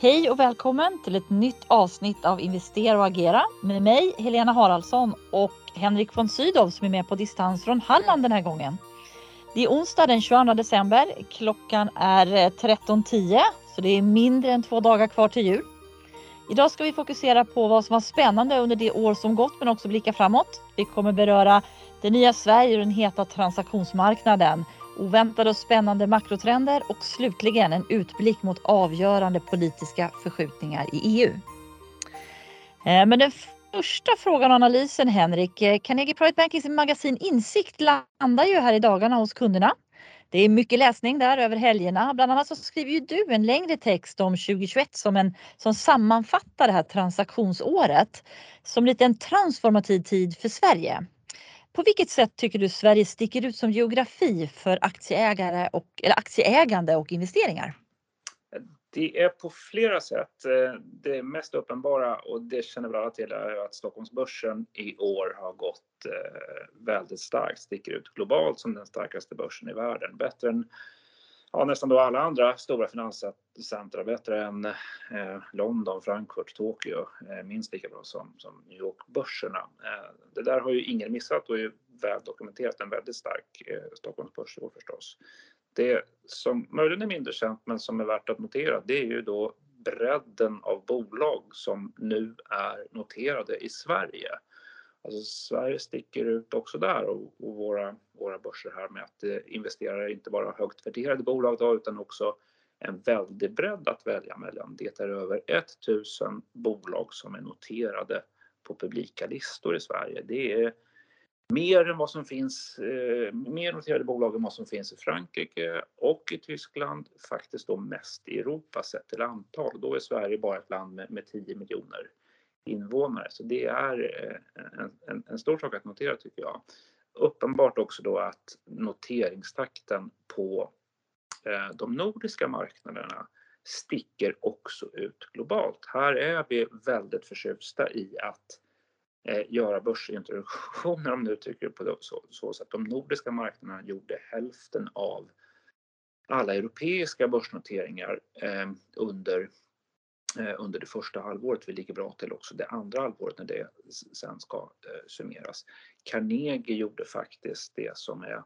Hej och välkommen till ett nytt avsnitt av Investera och agera med mig Helena Haraldsson och Henrik von Sydow som är med på distans från Halland den här gången. Det är onsdag den 22 december. Klockan är eh, 13.10 så det är mindre än två dagar kvar till jul. Idag ska vi fokusera på vad som var spännande under det år som gått men också blicka framåt. Vi kommer beröra det nya Sverige och den heta transaktionsmarknaden oväntade och spännande makrotrender och slutligen en utblick mot avgörande politiska förskjutningar i EU. Eh, men den första frågan och analysen Henrik, eh, Carnegie Private Bankings magasin Insikt landar ju här i dagarna hos kunderna. Det är mycket läsning där över helgerna. Bland annat så skriver ju du en längre text om 2021 som, en, som sammanfattar det här transaktionsåret som lite en transformativ tid för Sverige. På vilket sätt tycker du Sverige sticker ut som geografi för aktieägare och, eller aktieägande och investeringar? Det är på flera sätt. Eh, det mest uppenbara, och det känner väl alla till, är att Stockholmsbörsen i år har gått eh, väldigt starkt, sticker ut globalt som den starkaste börsen i världen. Bättre än ja, nästan då alla andra stora finanscentra bättre än eh, London, Frankfurt, Tokyo, eh, minst lika bra som, som New York-börserna. Eh, det där har ju ingen missat och är väl dokumenterat, en väldigt stark eh, Stockholmsbörs i förstås. Det som möjligen är mindre känt men som är värt att notera det är ju då bredden av bolag som nu är noterade i Sverige. Alltså Sverige sticker ut också där och, och våra, våra börser här med att eh, investerare inte bara högt värderade bolag då, utan också en väldig bredd att välja mellan. Det är över 1000 bolag som är noterade på publika listor i Sverige. Det är mer än vad som finns, eh, mer noterade bolag än vad som finns i Frankrike och i Tyskland, faktiskt då mest i Europa sett till antal. Då är Sverige bara ett land med, med 10 miljoner invånare. Så det är eh, en, en, en stor sak att notera tycker jag. Uppenbart också då att noteringstakten på eh, de nordiska marknaderna sticker också ut globalt. Här är vi väldigt förtjusta i att eh, göra börsintroduktioner om du tycker på det, så, så, så att de nordiska marknaderna gjorde hälften av alla europeiska börsnoteringar eh, under Eh, under det första halvåret. Vi ligger bra till också det andra halvåret när det sen ska eh, summeras. Carnegie gjorde faktiskt det som är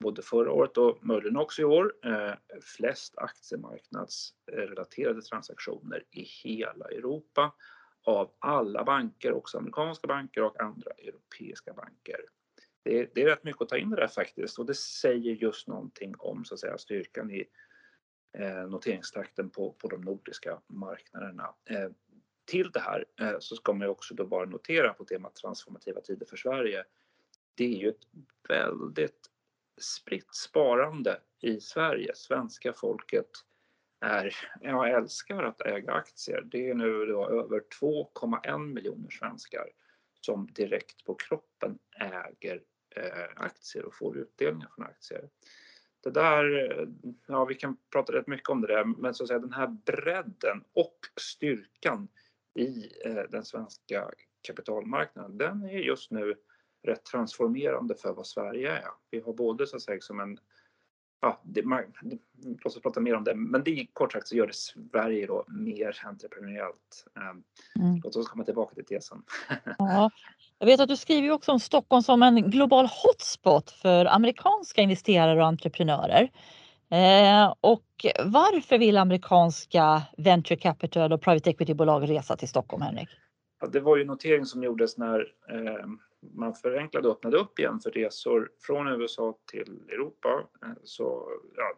både förra året och möjligen också i år eh, flest aktiemarknadsrelaterade transaktioner i hela Europa av alla banker, också amerikanska banker och andra europeiska banker. Det är, det är rätt mycket att ta in det där faktiskt och det säger just någonting om så att säga, styrkan i Eh, noteringstakten på, på de nordiska marknaderna. Eh, till det här eh, så ska man ju också då bara notera på temat transformativa tider för Sverige. Det är ju ett väldigt spritt sparande i Sverige. Svenska folket är, jag älskar att äga aktier. Det är nu då över 2,1 miljoner svenskar som direkt på kroppen äger aktier och får utdelningar från aktier det där, ja vi kan prata rätt mycket om det där, men så att säga den här bredden och styrkan i eh, den svenska kapitalmarknaden, den är just nu rätt transformerande för vad Sverige är. Vi har både så att säga som en ja, det, man, låt oss prata mer om det, men det kort sagt så gör det Sverige då mer entreprenöriellt. Ehm, mm. Låt oss komma tillbaka till tesen. Ja, jag vet att du skriver också om Stockholm som en global hotspot för amerikanska investerare och entreprenörer. Eh, och varför vill amerikanska venture capital och private equity-bolag resa till Stockholm, Henrik? Ja, det var ju notering som gjordes när eh, man förenklade och öppnade upp igen för resor från USA till Europa. Eh, så ja,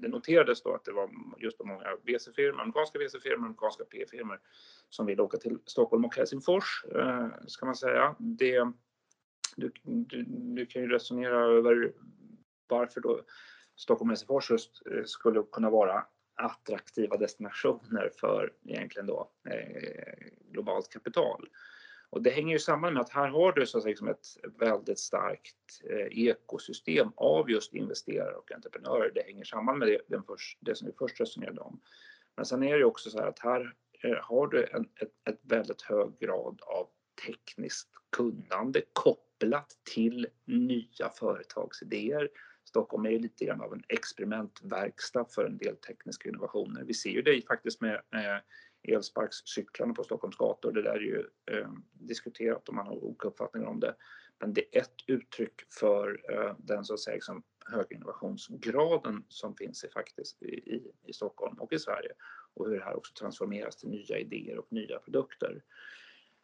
det noterades då att det var just de många VC-firmor, amerikanska VC-firmor, amerikanska P-firmor som ville åka till Stockholm och Helsingfors, eh, ska man säga. Det, du, du, du kan ju resonera över varför då Stockholm och Helsingfors just eh, skulle kunna vara attraktiva destinationer för egentligen då eh, globalt kapital. Och det hänger ju samman med att här har du så att säga liksom ett väldigt starkt eh, ekosystem av just investerare och entreprenörer. Det hänger samman med det, den först, det som vi först resonerade om. Men sen är det också så här att här eh, har du en ett, ett väldigt hög grad av tekniskt kunnande kopplat kopplat till nya företagsidéer. Stockholm är lite grann av en experimentverkstad för en del tekniska innovationer. Vi ser ju det faktiskt med eh, elsparkcyklarna på Stockholms gator. Det där är ju eh, diskuterat och man har olika uppfattningar om det. Men det är ett uttryck för eh, den så att säga liksom, höga innovationsgraden som finns i, faktiskt i, i, i Stockholm och i Sverige och hur det här också transformeras till nya idéer och nya produkter.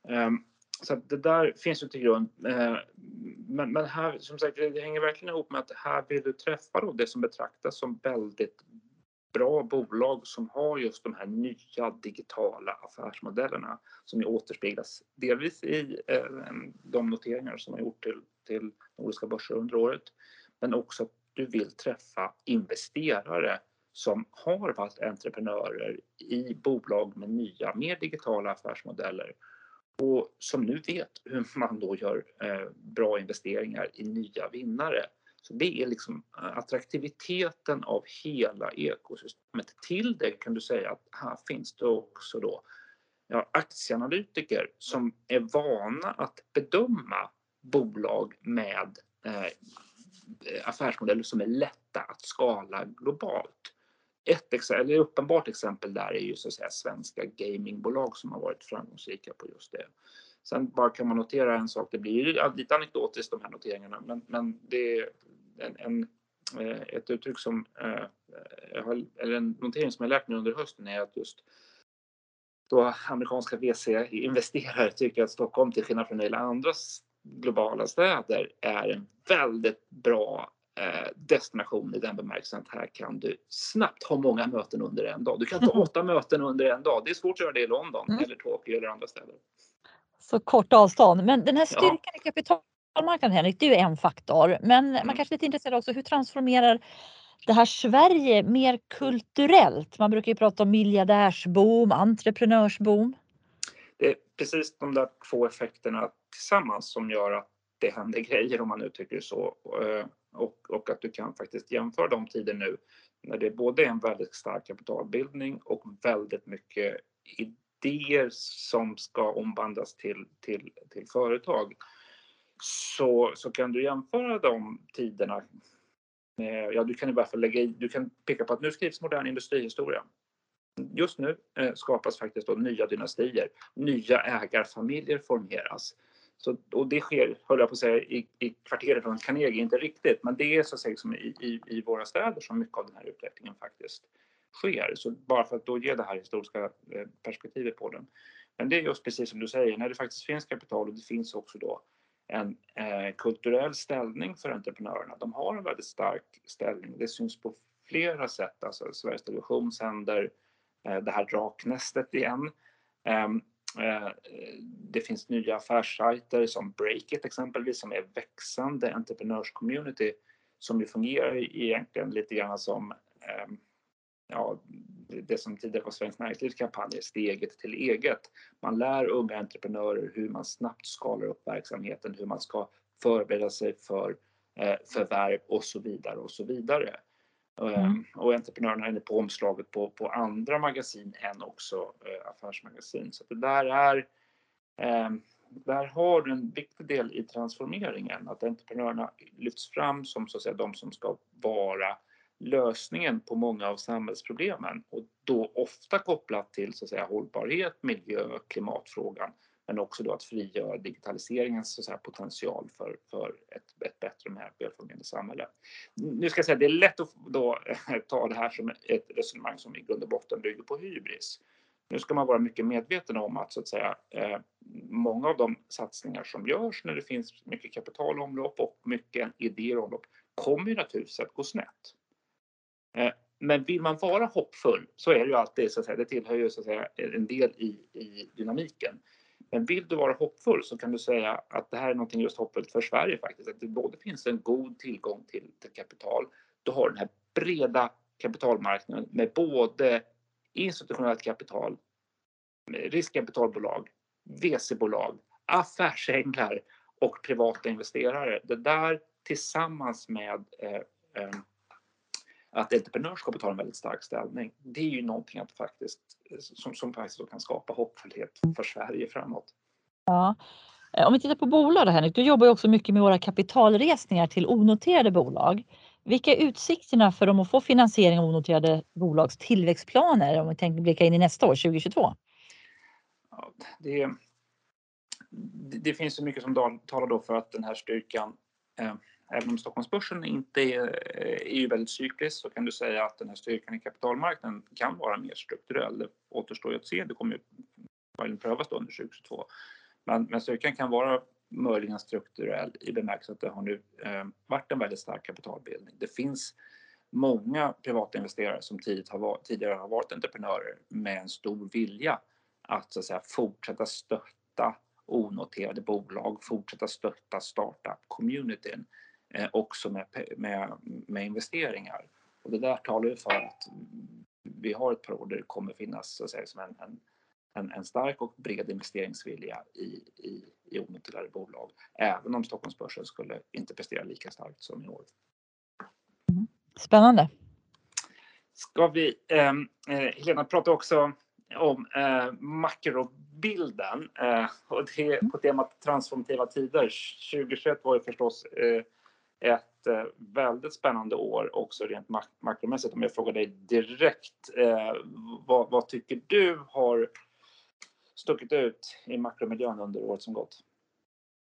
Um, så det där finns ju till grund. Eh, men, men, här, som sagt, det hänger verkligen ihop med att här vill du träffa då det som betraktas som väldigt bra bolag som har just de här nya digitala affärsmodellerna som ju återspeglas delvis i eh, de noteringar som har gjort till, till nordiska börser under året. Men också att du vill träffa investerare som har varit entreprenörer i bolag med nya, mer digitala affärsmodeller och som nu vet hur man då gör eh, bra investeringar i nya vinnare. Så det är liksom eh, attraktiviteten av hela ekosystemet. Till det kan du säga att här finns det också då ja, aktieanalytiker som är vana att bedöma bolag med eh, affärsmodeller som är lätta att skala globalt. Ett exempel, eller uppenbart exempel där är ju så att säga svenska gamingbolag som har varit framgångsrika på just det. Sen bara kan man notera en sak, det blir lite anekdotiskt de här noteringarna, men, men det är en, en eh, ett uttryck som, eh, eller en notering som jag lärt mig under hösten är att just då amerikanska VC-investerare tycker att Stockholm till skillnad från alla andra globala städer är en väldigt bra eh, destination i den bemärkelsen att här kan du snabbt ha många möten under en dag. Du kan ta åtta möten under en dag. Det är svårt att göra det i London mm. eller Tokyo eller andra städer. Så kort avstånd. Men den här styrkan ja. i kapitalmarknaden Henrik, det är ju en faktor. Men mm. man kanske är lite intresserad också, hur transformerar det här Sverige mer kulturellt? Man brukar ju prata om miljardärsboom, entreprenörsboom. Det är precis de där två effekterna tillsammans som gör att det händer grejer om man uttrycker det så. Eh, och, och att du kan faktiskt jämföra de tider nu när det både är en väldigt stark kapitalbildning och väldigt mycket idéer som ska omvandlas till, till, till företag. Så, så kan du jämföra de tiderna med, ja du kan i varje fall lägga i, du kan peka på att nu skrivs modern industrihistoria. Just nu eh, skapas faktiskt då nya dynastier, nya ägarfamiljer formeras. Så, och det sker, höll jag på att säga, i, i kvarteret från Carnegie, inte riktigt, men det är så att säga som i, i, i, våra städer som mycket av den här utvecklingen faktiskt sker. Så bara för att då ge det här historiska eh, perspektivet på den. Men det är just precis som du säger, när det faktiskt finns kapital och det finns också då en eh, kulturell ställning för entreprenörerna. De har en väldigt stark ställning. Det syns på flera sätt. Alltså Sveriges Television sänder eh, det här draknästet igen. Ehm, eh, det finns nya affärssajter som Breakit exempelvis som är växande entreprenörscommunity som ju fungerar egentligen lite grann som ehm, ja, det som tidigare var Svenskt Näringslivs kampanj, steget till eget. Man lär unga entreprenörer hur man snabbt skalar upp verksamheten, hur man ska förbereda sig för eh, förvärv och så vidare och så vidare. Mm. Ehm, och entreprenörerna är inne på omslaget på, på andra magasin än också eh, affärsmagasin. Så det där är eh, där har du en viktig del i transformeringen, att entreprenörerna lyfts fram som så att säga, de som ska vara lösningen på många av samhällsproblemen och då ofta kopplat till så att säga, hållbarhet, miljö, klimatfrågan men också då att frigöra digitaliseringens så säga, potential för, för ett, ett bättre och mer välfungerande samhälle. Nu ska jag säga, det är lätt att då ta det här som ett resonemang som i grund och botten bygger på hybris. Nu ska man vara mycket medveten om att, så att säga, eh, många av de satsningar som görs när det finns mycket kapitalomlopp och mycket idéer omlopp kommer ju naturligtvis att gå snett. Eh, men vill man vara hoppfull så är det ju alltid, så att säga, det tillhör ju så att säga, en del i, i dynamiken. Men vill du vara hoppfull så kan du säga att det här är någonting just hoppfullt för Sverige faktiskt. Att det både finns en god tillgång till, till kapital. Du har den här breda kapitalmarknaden med både institutionellt kapital, riskkapitalbolag, VC-bolag, affärsänglar och privata investerare. Det där tillsammans med eh, eh, att entreprenörskapet har en väldigt stark ställning. Det är ju någonting att faktiskt, som, som faktiskt kan skapa hoppfullhet för Sverige framåt. Ja. Eh, om vi tittar på bolag då Henrik, du jobbar ju också mycket med våra kapitalresningar till onoterade bolag. Vilka är utsikterna för dem att få finansiering av onoterade bolags tillväxtplaner om vi tänker blicka in i nästa år, 2022? Ja, det, det finns så mycket som talar då för att den här styrkan, eh, även om Stockholmsbörsen inte är, eh, är ju väldigt cyklisk så kan du säga att den här styrkan i kapitalmarknaden kan vara mer strukturell. Det återstår ju att se, det kommer ju prövas då under 2022. Men, men styrkan kan vara möjligen strukturell i bemärkelsen att det har nu eh, varit en väldigt stark kapitalbildning. Det finns många privata investerare som tidigt har varit, tidigare har varit entreprenörer med en stor vilja att, så att säga, fortsätta stötta onoterade bolag, fortsätta stötta startup-communityn eh, också med, med, med investeringar. Och det där talar ju för att vi har ett par år där det kommer finnas så att säga, som en, en en, en stark och bred investeringsvilja i, i, i onoterade bolag, även om Stockholmsbörsen skulle inte prestera lika starkt som i år. Mm. Spännande. Ska vi, ehm, eh, Helena pratar också om eh, makrobilden eh, och det på temat transformativa tider. 2021 var ju förstås eh, ett eh, väldigt spännande år också rent mak makromässigt. Om jag frågar dig direkt, eh, vad, vad, tycker du har stuckit ut i makromiljön under året som gått?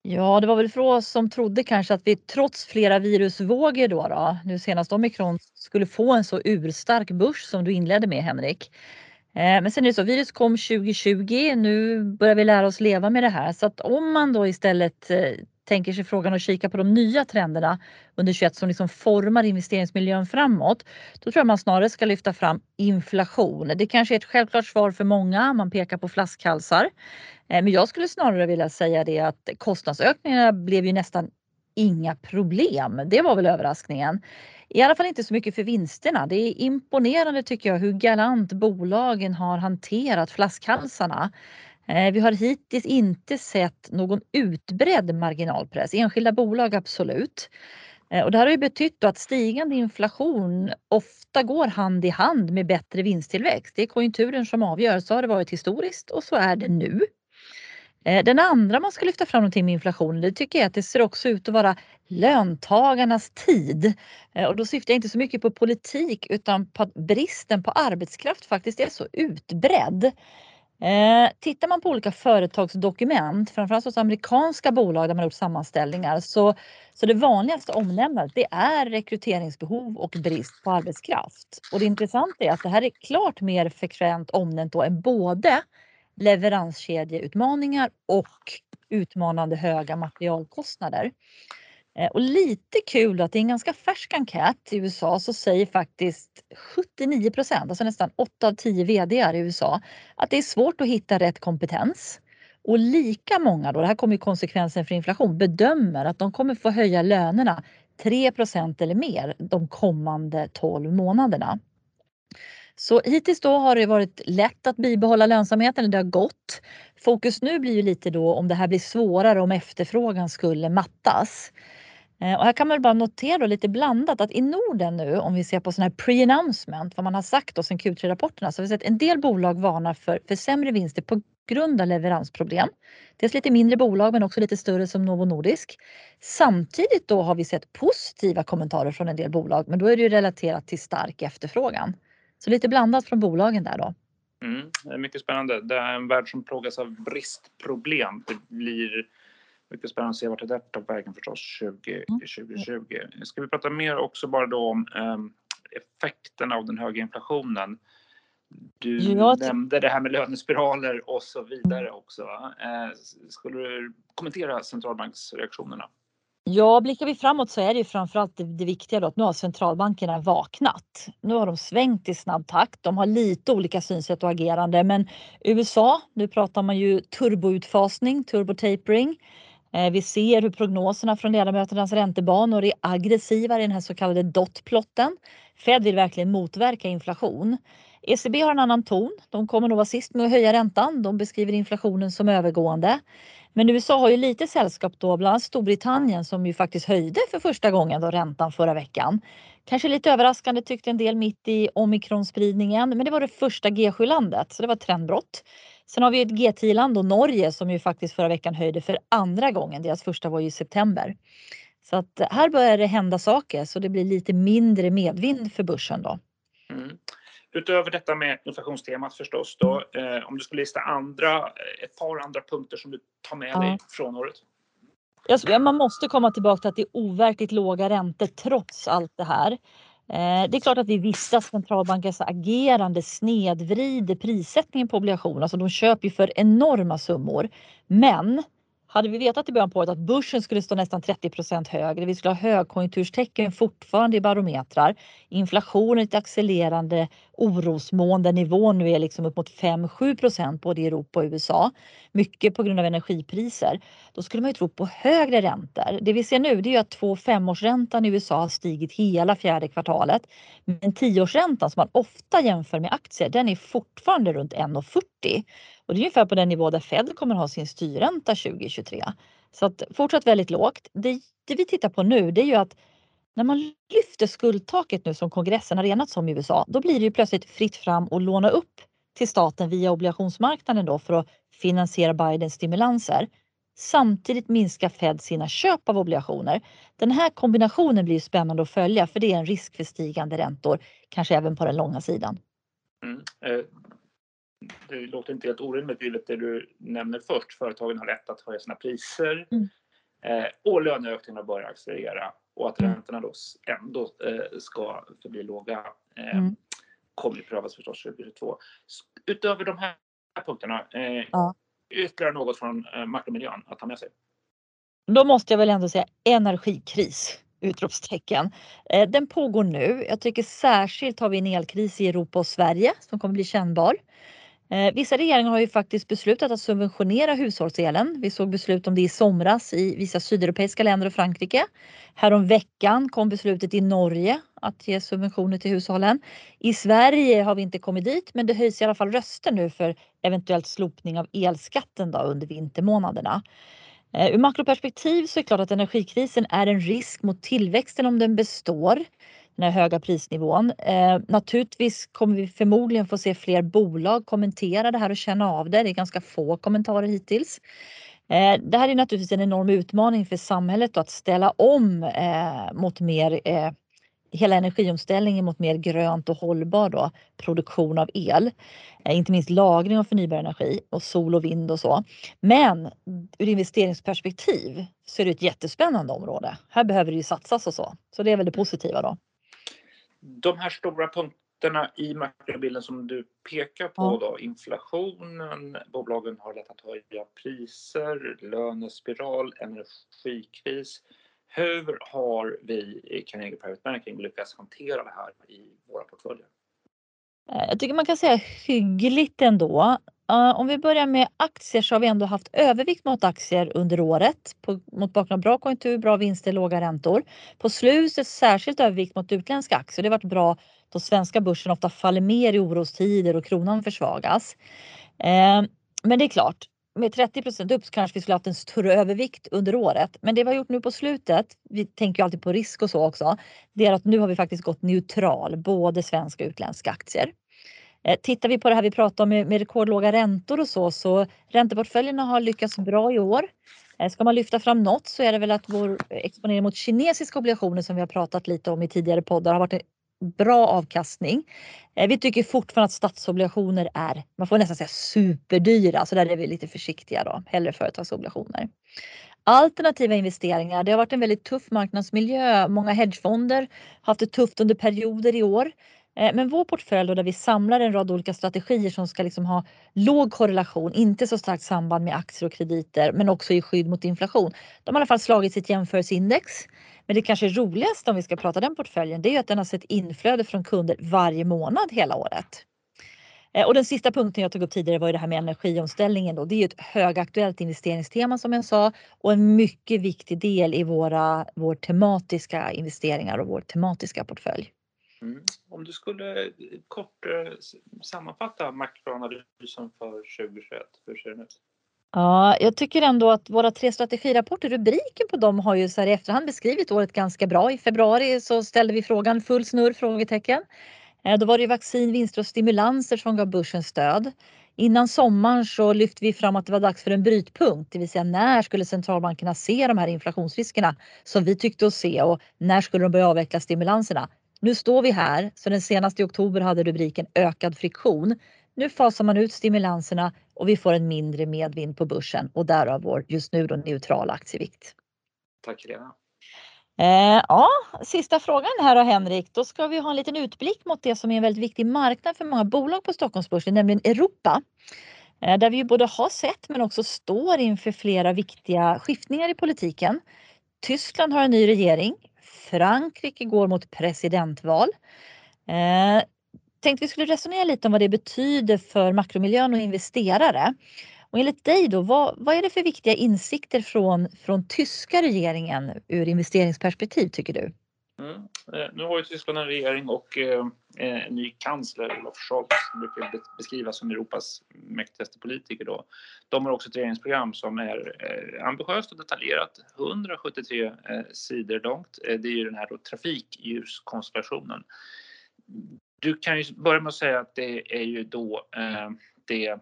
Ja, det var väl för oss som trodde kanske att vi trots flera virusvågor då, då nu senast omikron, skulle få en så urstark börs som du inledde med Henrik. Eh, men sen är det så, virus kom 2020, nu börjar vi lära oss leva med det här. Så att om man då istället eh, tänker sig frågan och kika på de nya trenderna under 21 som liksom formar investeringsmiljön framåt. Då tror jag man snarare ska lyfta fram inflation. Det kanske är ett självklart svar för många. Man pekar på flaskhalsar. Eh, men jag skulle snarare vilja säga det att kostnadsökningarna blev ju nästan inga problem. Det var väl överraskningen. I alla fall inte så mycket för vinsterna. Det är imponerande tycker jag hur galant bolagen har hanterat flaskhalsarna. Eh, vi har hittills inte sett någon utbredd marginalpress. Enskilda bolag absolut. Eh, och det här har ju betytt att stigande inflation ofta går hand i hand med bättre vinsttillväxt. Det är konjunkturen som avgör. Så har det varit historiskt och så är det nu. Eh, den andra man ska lyfta fram någonting med inflationen, det tycker jag att det ser också ut att vara löntagarnas tid. Och då syftar jag inte så mycket på politik utan på att bristen på arbetskraft faktiskt är så utbredd. Eh, tittar man på olika företagsdokument, framförallt hos amerikanska bolag där man gjort sammanställningar, så, så det vanligaste omnämnandet det är rekryteringsbehov och brist på arbetskraft. Och det intressanta är att det här är klart mer frekvent omnämnt då än både leveranskedjeutmaningar och utmanande höga materialkostnader. Eh, och lite kul att i en ganska färsk enkät i USA så säger faktiskt 79 procent, alltså nästan 8 av 10 VD i USA, att det är svårt att hitta rätt kompetens. Och lika många, då, det här kommer ju konsekvensen för inflation, bedömer att de kommer få höja lönerna 3% eller mer de kommande 12 månaderna. Så hittills då har det varit lätt att bibehålla lönsamheten, det har gått. Fokus nu blir ju lite då om det här blir svårare om efterfrågan skulle mattas. Eh, och här kan man bara notera lite blandat att i Norden nu om vi ser på sådana här pre-announcement, vad man har sagt då sen Q3-rapporterna, så har vi sett en del bolag varnar för, för sämre vinster på grund av leveransproblem. Dels lite mindre bolag men också lite större som Novo Nordisk. Samtidigt då har vi sett positiva kommentarer från en del bolag men då är det ju relaterat till stark efterfrågan. Så lite blandat från bolagen där då. Mm, det är mycket spännande. Det är en värld som plågas av bristproblem. Det blir mycket spännande att se vart det där tar vägen förstås 20, 2020. Mm. Ska vi prata mer också bara då om um, effekterna av den höga inflationen? Du nämnde det här med lönespiraler och så vidare också. Eh, skulle du kommentera centralbanksreaktionerna? Ja, blickar vi framåt så är det ju framförallt det, det viktiga då att nu har centralbankerna vaknat. Nu har de svängt i snabb takt. De har lite olika synsätt och agerande, men USA, nu pratar man ju turboutfasning, turbotapering. Eh, vi ser hur prognoserna från ledamöternas räntebanor är aggressivare i den här så kallade dotplotten. Fed vill verkligen motverka inflation. ECB har en annan ton. De kommer nog vara sist med att höja räntan. De beskriver inflationen som övergående. Men USA har ju lite sällskap då, bland annat Storbritannien som ju faktiskt höjde för första gången då räntan förra veckan. Kanske lite överraskande tyckte en del mitt i omikronspridningen, men det var det första G7-landet så det var ett trendbrott. Sen har vi ett G10-land och Norge som ju faktiskt förra veckan höjde för andra gången. Deras första var ju i september. Så att här börjar det hända saker så det blir lite mindre medvind för börsen då. Mm. Utöver detta med inflationstemat förstås då, eh, om du skulle lista andra, eh, ett par andra punkter som du tar med ja. dig från året? Man måste komma tillbaka till att det är overkligt låga räntor trots allt det här. Eh, det är klart att vi visste att centralbankens agerande snedvrider prissättningen på obligationer. Alltså de köper ju för enorma summor. Men hade vi vetat i början på året att börsen skulle stå nästan 30 procent högre, vi skulle ha högkonjunkturstecken fortfarande i barometrar, inflationen ett accelererande orosmoln där nivån nu är liksom upp mot 5-7% både i Europa och USA. Mycket på grund av energipriser. Då skulle man ju tro på högre räntor. Det vi ser nu det är att 2 femårsräntan i USA har stigit hela fjärde kvartalet. Men tioårsräntan som man ofta jämför med aktier, den är fortfarande runt 1,40. Och det är ungefär på den nivå där Fed kommer ha sin styrränta 2023. Så att fortsatt väldigt lågt. Det, det vi tittar på nu det är ju att när man lyfter skuldtaket nu som kongressen har enats om i USA, då blir det ju plötsligt fritt fram att låna upp till staten via obligationsmarknaden då för att finansiera Bidens stimulanser. Samtidigt minskar Fed sina köp av obligationer. Den här kombinationen blir spännande att följa för det är en risk för stigande räntor, kanske även på den långa sidan. Mm. Eh, det låter inte helt orimligt givet det du nämner först. Företagen har rätt att höja sina priser mm. eh, och löneökningarna börjar accelerera och att mm. räntorna då ändå eh, ska förbli låga eh, mm. kommer ju prövas förstås 2022. Utöver de här punkterna, eh, ja. ytterligare något från makromiljön att ta med sig? Då måste jag väl ändå säga energikris utropstecken. Den pågår nu. Jag tycker särskilt har vi en elkris i Europa och Sverige som kommer bli kännbar. Eh, vissa regeringar har ju faktiskt beslutat att subventionera hushållselen. Vi såg beslut om det i somras i vissa sydeuropeiska länder och Frankrike. Härom veckan kom beslutet i Norge att ge subventioner till hushållen. I Sverige har vi inte kommit dit men det höjs i alla fall röster nu för eventuellt slopning av elskatten då under vintermånaderna. Eh, ur makroperspektiv så är det klart att energikrisen är en risk mot tillväxten om den består den här höga prisnivån. Eh, naturligtvis kommer vi förmodligen få se fler bolag kommentera det här och känna av det. Det är ganska få kommentarer hittills. Eh, det här är naturligtvis en enorm utmaning för samhället att ställa om eh, mot mer eh, hela energiomställningen mot mer grönt och hållbar då, produktion av el. Eh, inte minst lagring av förnybar energi och sol och vind och så. Men ur investeringsperspektiv så är det ett jättespännande område. Här behöver det ju satsas och så. Så det är väl det positiva då de här stora punkterna i makrobilden som du pekar på då, inflationen, bolagen har lätt att höja priser, lönespiral, energikris. Hur har vi i Carnegie Private Banking lyckats hantera det här i våra portföljer? Eh, jag tycker man kan säga hyggligt ändå. Uh, om vi börjar med aktier så har vi ändå haft övervikt mot aktier under året på, mot bakgrund av bra konjunktur, bra vinster, låga räntor. På slutet särskilt övervikt mot utländska aktier. Det har varit bra då svenska börsen ofta faller mer i orostider och kronan försvagas. Uh, men det är klart, med 30 upp så kanske vi skulle haft en större övervikt under året. Men det vi har gjort nu på slutet, vi tänker ju alltid på risk och så också, det är att nu har vi faktiskt gått neutral, både svenska och utländska aktier. Eh, tittar vi på det här vi pratade om med, rekordlåga räntor och så, så ränteportföljerna har lyckats bra i år. Eh, ska man lyfta fram något så är det väl att vår exponering mot kinesiska obligationer som vi har pratat lite om i tidigare poddar har varit en bra avkastning. Eh, vi tycker fortfarande att statsobligationer är, man får nästan säga superdyra, så där är vi lite försiktiga då, hellre företagsobligationer. Alternativa investeringar, det har varit en väldigt tuff marknadsmiljö. Många hedgefonder har haft det tufft under perioder i år. Eh, men vår portfölj då, där vi samlar en rad olika strategier som ska liksom ha låg korrelation, inte så starkt samband med aktier och krediter men också i skydd mot inflation. De har i alla fall slagit sitt jämförelseindex. Men det kanske roligaste om vi ska prata den portföljen det är att den har sett inflöde från kunder varje månad hela året. Eh, och den sista punkten jag tog upp tidigare var ju det här med energiomställningen. Då. Det är ju ett högaktuellt investeringstema som jag sa och en mycket viktig del i våra vår tematiska investeringar och vår tematiska portfölj. Mm. Om du skulle kort eh, sammanfatta makroanalysen för 2021, hur ser den ut? Ja, jag tycker ändå att våra tre strategirapporter, rubriken på dem har ju så här i efterhand beskrivit året ganska bra. I februari så ställde vi frågan full snurr? frågetecken. Eh, då var det vaccin, vinster och stimulanser som gav börsen stöd. Innan sommaren så lyfte vi fram att det var dags för en brytpunkt, det vill säga när skulle centralbankerna se de här inflationsriskerna som vi tyckte oss se och när skulle de börja avveckla stimulanserna? Nu står vi här, så den senaste i oktober hade rubriken ökad friktion. Nu fasar man ut stimulanserna och vi får en mindre medvind på börsen och därav vår just nu då neutrala aktievikt. Tack Helena. Eh, ja, sista frågan här då Henrik. Då ska vi ha en liten utblick mot det som är en väldigt viktig marknad för många bolag på Stockholmsbörsen, nämligen Europa. Eh, där vi ju både har sett men också står inför flera viktiga skiftningar i politiken. Tyskland har en ny regering. Frankrike går mot presidentval. Eh, tänkte vi skulle resonera lite om vad det betyder för makromiljön och investerare. Och enligt dig då, vad, vad är det för viktiga insikter från, från tyska regeringen ur investeringsperspektiv tycker du? Mm. Eh, nu har ju Tyskland en regering och eh, eh, en ny kansler, Olaf Scholz, som brukar beskrivas som Europas mäktigaste politiker. Då. De har också ett regeringsprogram som är ambitiöst och detaljerat, 173 sidor långt. Det är ju den här då, trafikljuskonstellationen. Du kan ju börja med att säga att det är ju då det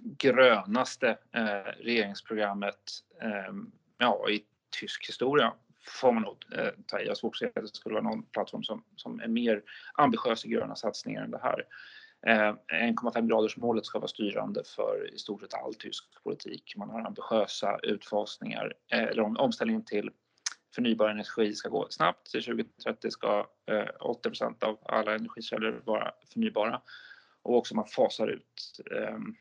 grönaste regeringsprogrammet ja, i tysk historia får man nog eh, ta i. Jag har svårt att se att det skulle vara någon plattform som, som är mer ambitiös i gröna satsningar än det här. Eh, 1,5-gradersmålet ska vara styrande för i stort sett all tysk politik. Man har ambitiösa utfasningar, eh, eller om, omställningen till förnybar energi ska gå snabbt. Till 2030 ska eh, 80 av alla energikällor vara förnybara och också man fasar ut ehm,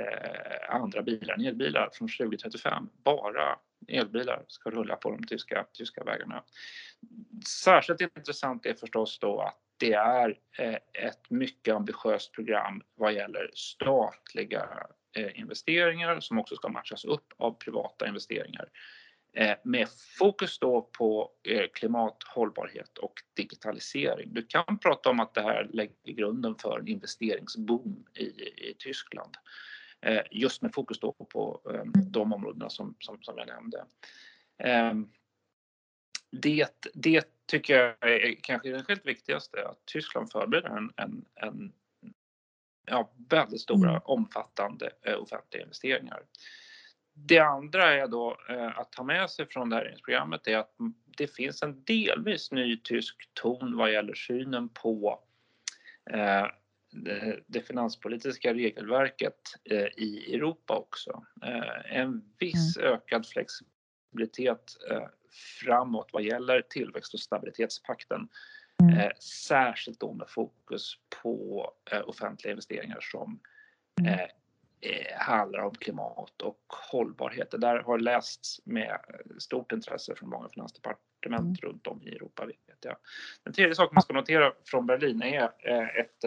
eh, andra bilar elbilar från 2035. Bara elbilar ska rulla på de tyska, tyska vägarna. Särskilt intressant är förstås då att det är eh, ett mycket ambitiöst program vad gäller statliga eh, investeringar som också ska matchas upp av privata investeringar eh, med fokus då på klimat, hållbarhet och digitalisering. Du kan prata om att det här lägger grunden för en investeringsboom i, i Tyskland. Eh, just med fokus då på ehm, mm. de områdena som, som, som jag nämnde. Ehm, det, det tycker jag är kanske det helt viktigaste, att Tyskland förbereder en, en, en ja, väldigt stora mm. omfattande eh, offentliga investeringar. Det andra är då eh, att ta med sig från det här regeringsprogrammet är att det finns en delvis ny tysk ton vad gäller synen på det finanspolitiska regelverket eh, i Europa också. Eh, en viss mm. ökad flexibilitet eh, framåt vad gäller tillväxt och stabilitetspakten. Mm. Särskilt då med fokus på offentliga investeringar som mm. handlar om klimat och hållbarhet. Det där har lästs med stort intresse från många finansdepartement mm. runt om i Europa. Vet jag. Den tredje saken man ska notera från Berlin är ett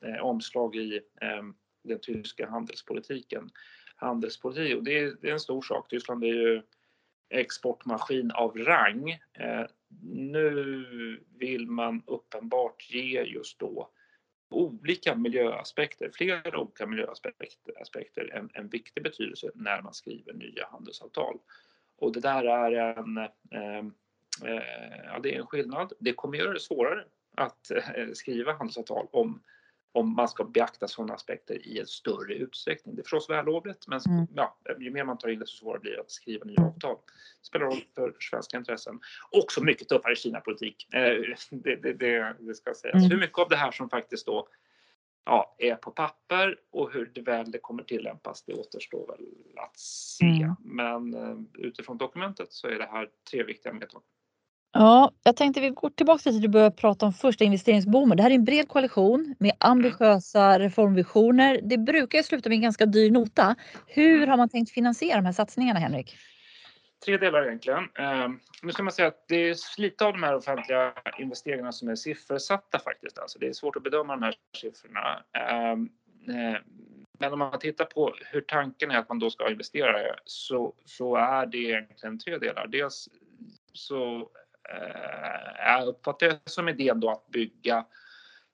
Eh, omslag i eh, den tyska handelspolitiken. Handelspolitik, och det är, det är, en stor sak. Tyskland är ju exportmaskin av rang. Eh, nu vill man uppenbart ge just då olika miljöaspekter, flera olika miljöaspekter en, en viktig betydelse när man skriver nya handelsavtal. Och det där är en, eh, eh, ja, det är en skillnad. Det kommer göra det svårare att eh, skriva handelsavtal om om man ska beakta sådana aspekter i en större utsträckning. Det är förstås vällovligt, men mm. ja, ju mer man tar in det, så svårare blir det att skriva nya avtal. Det spelar roll för svenska intressen. Också mycket tuffare Kina-politik, eh, det, det, det, det, ska sägas. Mm. Hur mycket av det här som faktiskt då ja, är på papper och hur det väl det kommer tillämpas, det återstår väl att se. Mm. Men eh, utifrån dokumentet så är det här tre viktiga medtag. Ja, jag tänkte vi går tillbaka till det du började prata om första investeringsboomen. Det här är en bred koalition med ambitiösa reformvisioner. Det brukar sluta med en ganska dyr nota. Hur har man tänkt finansiera de här satsningarna, Henrik? Tre delar egentligen. Eh, nu ska man säga att det är lite av de här offentliga investeringarna som är siffersatta faktiskt. Alltså det är svårt att bedöma de här siffrorna. Ehm, eh, men om man tittar på hur tanken är att man då ska investera så, så är det egentligen tre delar. Dels så Eh, jag uppfattar det som idén då att bygga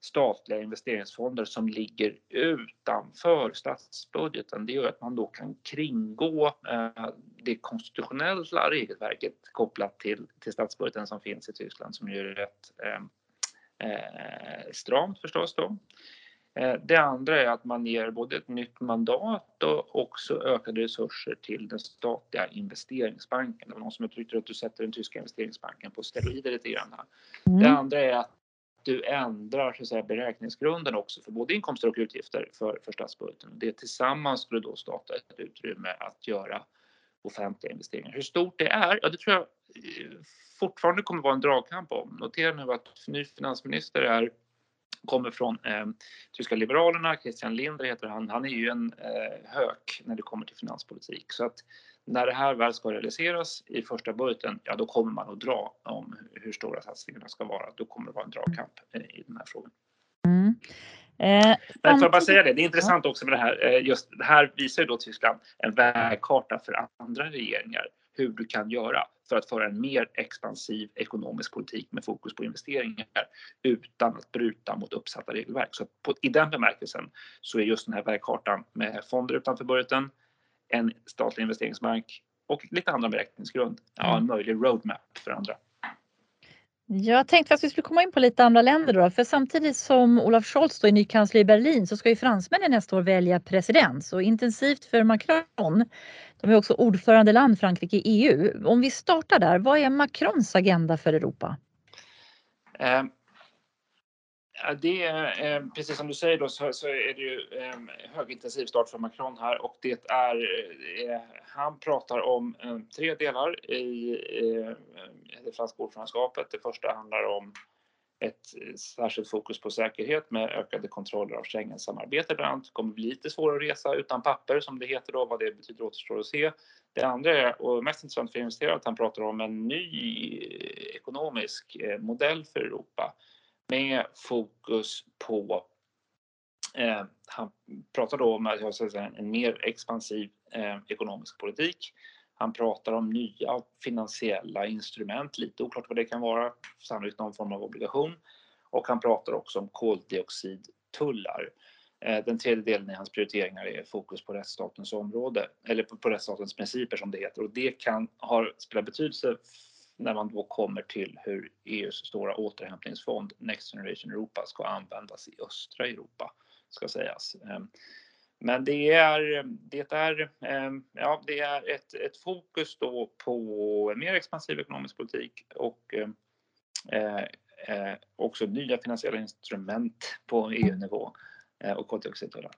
statliga investeringsfonder som ligger utanför statsbudgeten. Det gör att man då kan kringgå eh, det konstitutionella regelverket kopplat till, till statsbudgeten som finns i Tyskland som ju är rätt eh, eh, stramt förstås då. Eh, det andra är att man ger både ett nytt mandat och också ökade resurser till den statliga investeringsbanken. Det var någon som uttryckte att du sätter den tyska investeringsbanken på steroider lite grann. Mm. Det andra är att du ändrar så att säga, beräkningsgrunden också för både inkomster och utgifter för, för statsbudgeten. Det tillsammans skulle då starta ett utrymme att göra offentliga investeringar. Hur stort det är, ja det tror jag eh, fortfarande kommer vara en dragkamp om. Notera nu att ny finansminister är kommer från eh, tyska liberalerna, Christian Lindner heter han. Han är ju en eh, hök när det kommer till finanspolitik. Så att när det här väl ska realiseras i första budgeten, ja då kommer man att dra om hur stora satsningarna ska vara. Då kommer det vara en dragkamp eh, i den här frågan. Mm. Eh, Men får jag bara säga det, det är intressant också med det här. Eh, just det här visar ju då Tyskland en vägkarta för andra regeringar hur du kan göra för att föra en mer expansiv ekonomisk politik med fokus på investeringar utan att bryta mot uppsatta regelverk. Så på, i den bemärkelsen så är just den här vägkartan med fonder utanför budgeten, en statlig investeringsbank och lite andra beräkningsgrund, ja, en mm. möjlig roadmap för andra. Jag tänkte att vi skulle komma in på lite andra länder då, för samtidigt som Olaf Scholz då är ny kansler i Berlin så ska ju fransmännen nästa år välja president. Så intensivt för Macron. De är också ordförandeland Frankrike i EU. Om vi startar där, vad är Macrons agenda för Europa? Eh, det är eh, precis som du säger då så, så är det ju eh, högintensiv start för Macron här och det är eh, han pratar om ehm, tre delar i ehm, det franska ordförandeskapet. Det första handlar om ett särskilt fokus på säkerhet med ökade kontroller av Schengensamarbetet bland annat. Det kommer bli lite svårare att resa utan papper som det heter då. Vad det betyder återstår att se. Det andra är, och mest intressant för investerare, att han pratar om en ny ekonomisk eh, modell för Europa med fokus på eh, han pratar då om att säga, en mer expansiv eh, ekonomisk politik. Han pratar om nya finansiella instrument, lite oklart vad det kan vara, sannolikt någon form av obligation. Och han pratar också om koldioxidtullar. Eh, den tredje delen i hans prioriteringar är fokus på rättsstatens område, eller på, på rättsstatens principer som det heter. Och det kan ha, spela betydelse när man då kommer till hur EUs stora återhämtningsfond Next Generation Europa ska användas i östra Europa, ska sägas. Ehm, Ehm, men det är, det är, ehm, ja, det är ett, ett fokus då på en mer expansiv ekonomisk politik och eh, eh, också nya finansiella instrument på EU-nivå eh, och koldioxidtullar.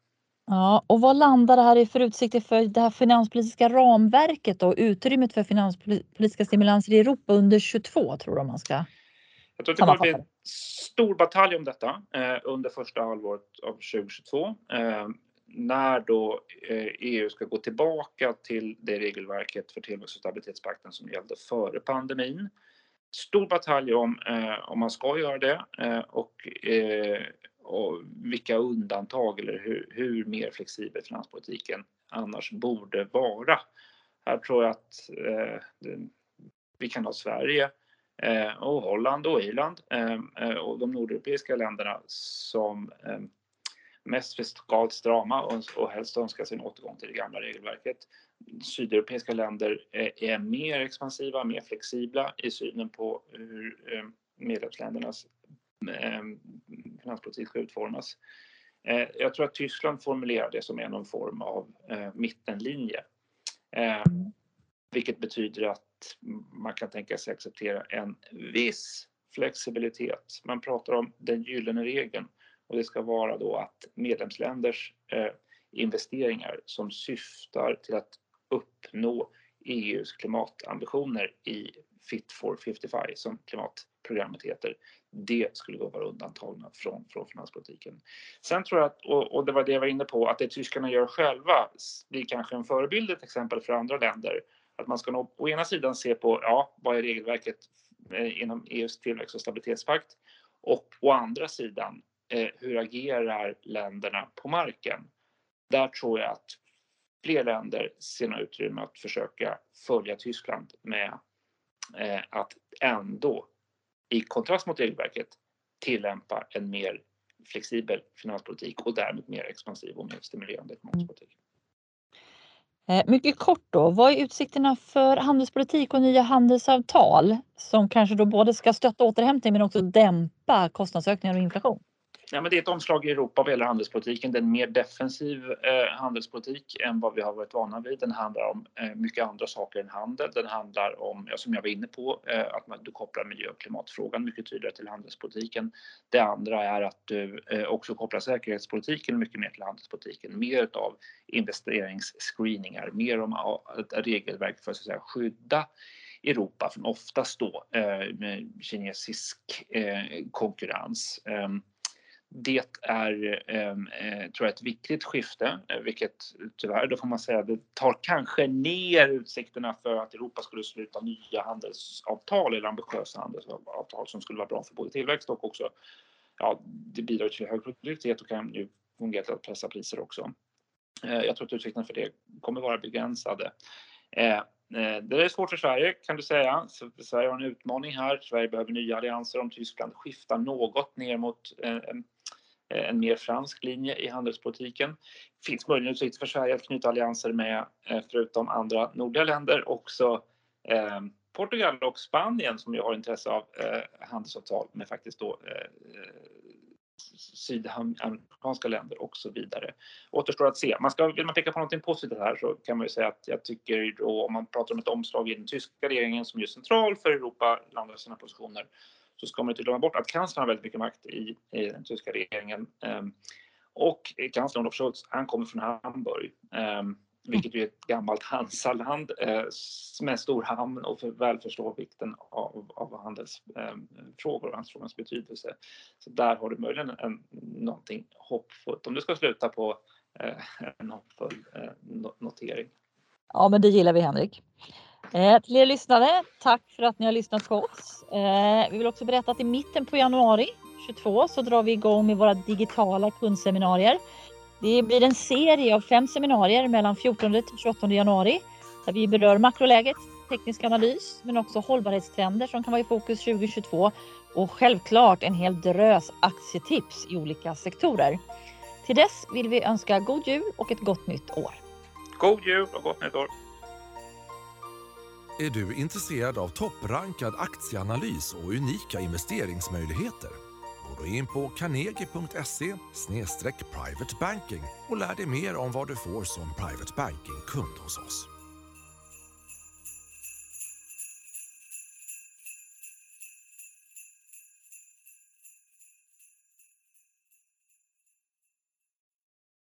Ja, och vad landar det här i för utsikter för det här finanspolitiska ramverket och utrymmet för finanspolitiska stimulanser i Europa under 22 tror du man ska Jag tror att det kommer bli en stor batalj om detta eh, under första halvåret av 2022 eh, när då eh, EU ska gå tillbaka till det regelverket för tillväxt och stabilitetspakten som gällde före pandemin. Stor batalj om eh, om man ska göra det eh, och eh, och vilka undantag eller hur, hur mer flexibel finanspolitiken annars borde vara. Här tror jag att eh, vi kan ha Sverige eh, och Holland och Irland eh, eh och de nordeuropeiska länderna som eh, mest fiskalt strama och, och helst önskar sin återgång till det gamla regelverket. Sydeuropeiska länder är, är mer expansiva, mer flexibla i synen på hur eh, medlemsländernas eh, finanspolitik ska utformas. Eh, jag tror att Tyskland formulerar det som är någon form av eh, mittenlinje. Eh, vilket betyder att man kan tänka sig acceptera en viss flexibilitet. Man pratar om den gyllene regeln och det ska vara då att medlemsländers eh, investeringar som syftar till att uppnå EUs klimatambitioner i Fit for 55 som klimatprogrammet heter, det skulle då vara undantagna från, från finanspolitiken. Sen tror jag, att, och, och det var det jag var inne på, att det tyskarna gör själva blir kanske en förebild, ett exempel för andra länder. Att man ska nå, å ena sidan se på, ja, vad är regelverket eh, inom EUs tillväxt och stabilitetspakt? Och å andra sidan, eh, hur agerar länderna på marken? Där tror jag att fler länder ser något utrymme att försöka följa Tyskland med eh, att ändå i kontrast mot regelverket tillämpa en mer flexibel finanspolitik och därmed mer expansiv och mer stimulerande ekonomisk politik. Eh, mycket kort då, vad är utsikterna för handelspolitik och nya handelsavtal som kanske då både ska stötta återhämtning men också dämpa kostnadsökningar och inflation? Ja, men det är ett omslag i Europa vad gäller handelspolitiken. Det är en mer defensiv eh, handelspolitik än vad vi har varit vana vid. Den handlar om eh, mycket andra saker än handel. Den handlar om, ja, som jag var inne på, eh, att man, du kopplar miljö och klimatfrågan mycket tydligare till handelspolitiken. Det andra är att du eh, också kopplar säkerhetspolitiken mycket mer till handelspolitiken. Mer av investeringsscreeningar, mer om ett regelverk för att, så att säga, skydda Europa från oftast då eh, kinesisk eh, konkurrens. Ehm, det är, ehm, eh, tror jag, ett viktigt skifte, eh, vilket tyvärr, då får man säga, det tar kanske ner utsikterna för att Europa skulle sluta nya handelsavtal eller ambitiösa handelsavtal som skulle vara bra för både tillväxt och också, ja, det bidrar till hög produktivitet och kan ju fungera till att pressa priser också. Eh, jag tror att utsikterna för det kommer vara begränsade. Eh, eh det är svårt för Sverige kan du säga. Sverige har en utmaning här. Sverige behöver nya allianser om Tyskland skiftar något ner mot eh, en, Eh, en mer fransk linje i handelspolitiken. Det finns möjligen utsikter för Sverige att knyta allianser med, eh, förutom andra nordliga länder, också eh, Portugal och Spanien som ju har intresse av handelsavtal med faktiskt då sydamerikanska länder och så vidare. Återstår att se. Man ska, vill man peka på något positivt här så kan man ju säga att jag tycker då om man pratar om ett omslag i den tyska regeringen som ju är central för Europa landar sina positioner så ska man inte glömma bort att kanslern har väldigt mycket makt i, i den tyska regeringen. Ehm, och kanslern Olof Scholz, han kommer från Hamburg. Ehm, vilket är ett gammalt Hansaland eh, med stor hamn och för, väl förstår vikten av, av handelsfrågor ehm, eh, och handelsfrågans betydelse. Så där har du möjligen en, någonting hoppfullt om du ska sluta på eh, en hoppfull eh, notering. Ja, men det gillar vi Henrik. Eh, till er lyssnare, tack för att ni har lyssnat på oss. Eh, vi vill också berätta att i mitten på januari 22 så drar vi igång med våra digitala kundseminarier det blir en serie av fem seminarier mellan 14 till 28 januari där vi berör makroläget, teknisk analys men också hållbarhetstrender som kan vara i fokus 2022 och självklart en hel drös aktietips i olika sektorer. Till dess vill vi önska god jul och ett gott nytt år. God jul och gott nytt år! Är du intresserad av topprankad aktieanalys och unika investeringsmöjligheter? Gå då in på carnegie.se privatebanking och lär dig mer om vad du får som private banking-kund hos oss.